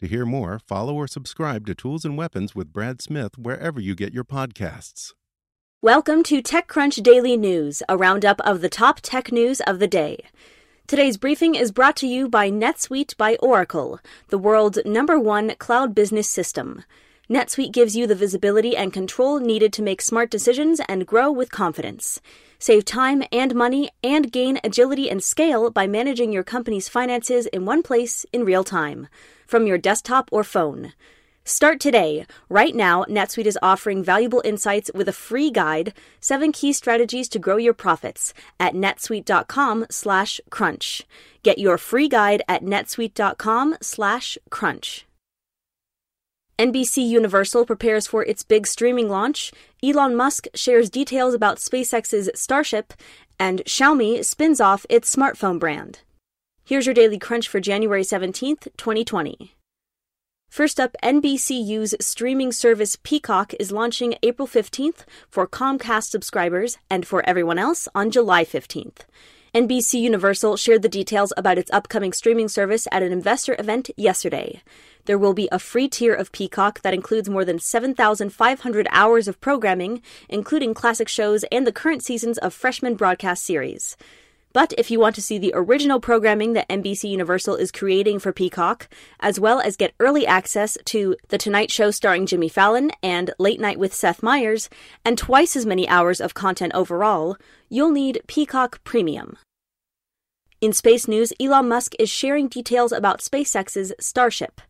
To hear more, follow or subscribe to Tools and Weapons with Brad Smith wherever you get your podcasts. Welcome to TechCrunch Daily News, a roundup of the top tech news of the day. Today's briefing is brought to you by NetSuite by Oracle, the world's number one cloud business system. NetSuite gives you the visibility and control needed to make smart decisions and grow with confidence. Save time and money and gain agility and scale by managing your company's finances in one place in real time, from your desktop or phone. Start today. Right now, NetSuite is offering valuable insights with a free guide, 7 key strategies to grow your profits at netsuite.com/crunch. Get your free guide at netsuite.com/crunch. NBC Universal prepares for its big streaming launch. Elon Musk shares details about SpaceX's Starship, and Xiaomi spins off its smartphone brand. Here's your daily crunch for January 17th, 2020. First up, NBCU's streaming service Peacock is launching April 15th for Comcast subscribers and for everyone else on July 15th. NBC Universal shared the details about its upcoming streaming service at an investor event yesterday. There will be a free tier of Peacock that includes more than 7,500 hours of programming, including classic shows and the current seasons of freshman broadcast series. But if you want to see the original programming that NBC Universal is creating for Peacock, as well as get early access to The Tonight Show starring Jimmy Fallon and Late Night with Seth Meyers, and twice as many hours of content overall, you'll need Peacock Premium. In space news, Elon Musk is sharing details about SpaceX's Starship.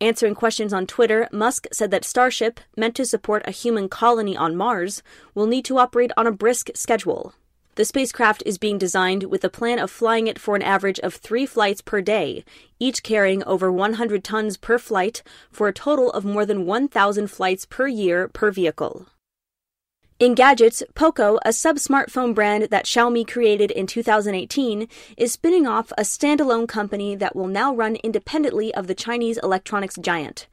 Answering questions on Twitter, Musk said that Starship, meant to support a human colony on Mars, will need to operate on a brisk schedule. The spacecraft is being designed with a plan of flying it for an average of three flights per day, each carrying over 100 tons per flight, for a total of more than 1,000 flights per year per vehicle. In gadgets, Poco, a sub smartphone brand that Xiaomi created in 2018, is spinning off a standalone company that will now run independently of the Chinese electronics giant.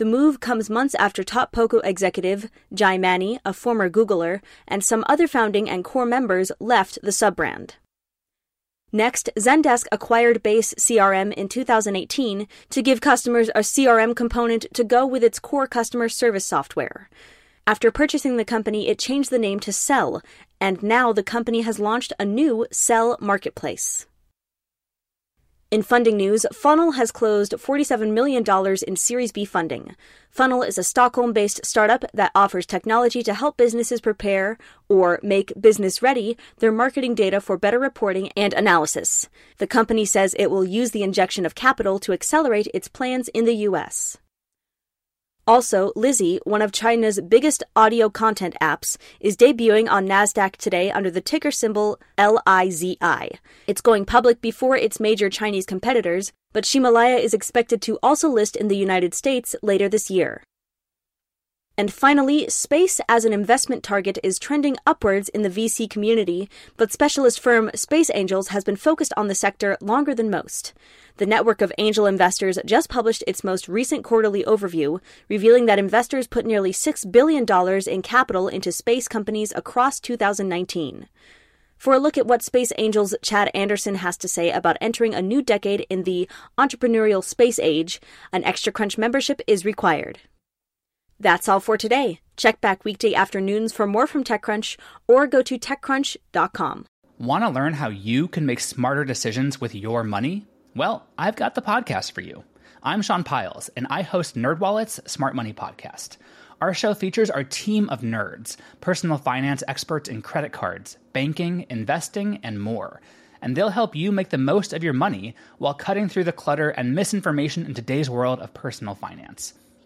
The move comes months after top Poco executive Jai Mani, a former Googler, and some other founding and core members left the sub brand. Next, Zendesk acquired Base CRM in 2018 to give customers a CRM component to go with its core customer service software. After purchasing the company, it changed the name to Sell, and now the company has launched a new Sell marketplace. In funding news, Funnel has closed $47 million in Series B funding. Funnel is a Stockholm based startup that offers technology to help businesses prepare or make business ready their marketing data for better reporting and analysis. The company says it will use the injection of capital to accelerate its plans in the U.S. Also, Lizhi, one of China's biggest audio content apps, is debuting on NASDAQ today under the ticker symbol LIZI. It's going public before its major Chinese competitors, but Ximalaya is expected to also list in the United States later this year. And finally, space as an investment target is trending upwards in the VC community, but specialist firm Space Angels has been focused on the sector longer than most. The network of angel investors just published its most recent quarterly overview, revealing that investors put nearly $6 billion in capital into space companies across 2019. For a look at what Space Angels Chad Anderson has to say about entering a new decade in the entrepreneurial space age, an Extra Crunch membership is required. That's all for today. Check back weekday afternoons for more from TechCrunch or go to TechCrunch.com. Want to learn how you can make smarter decisions with your money? Well, I've got the podcast for you. I'm Sean Pyles, and I host NerdWallet's Smart Money Podcast. Our show features our team of nerds, personal finance experts in credit cards, banking, investing, and more. And they'll help you make the most of your money while cutting through the clutter and misinformation in today's world of personal finance.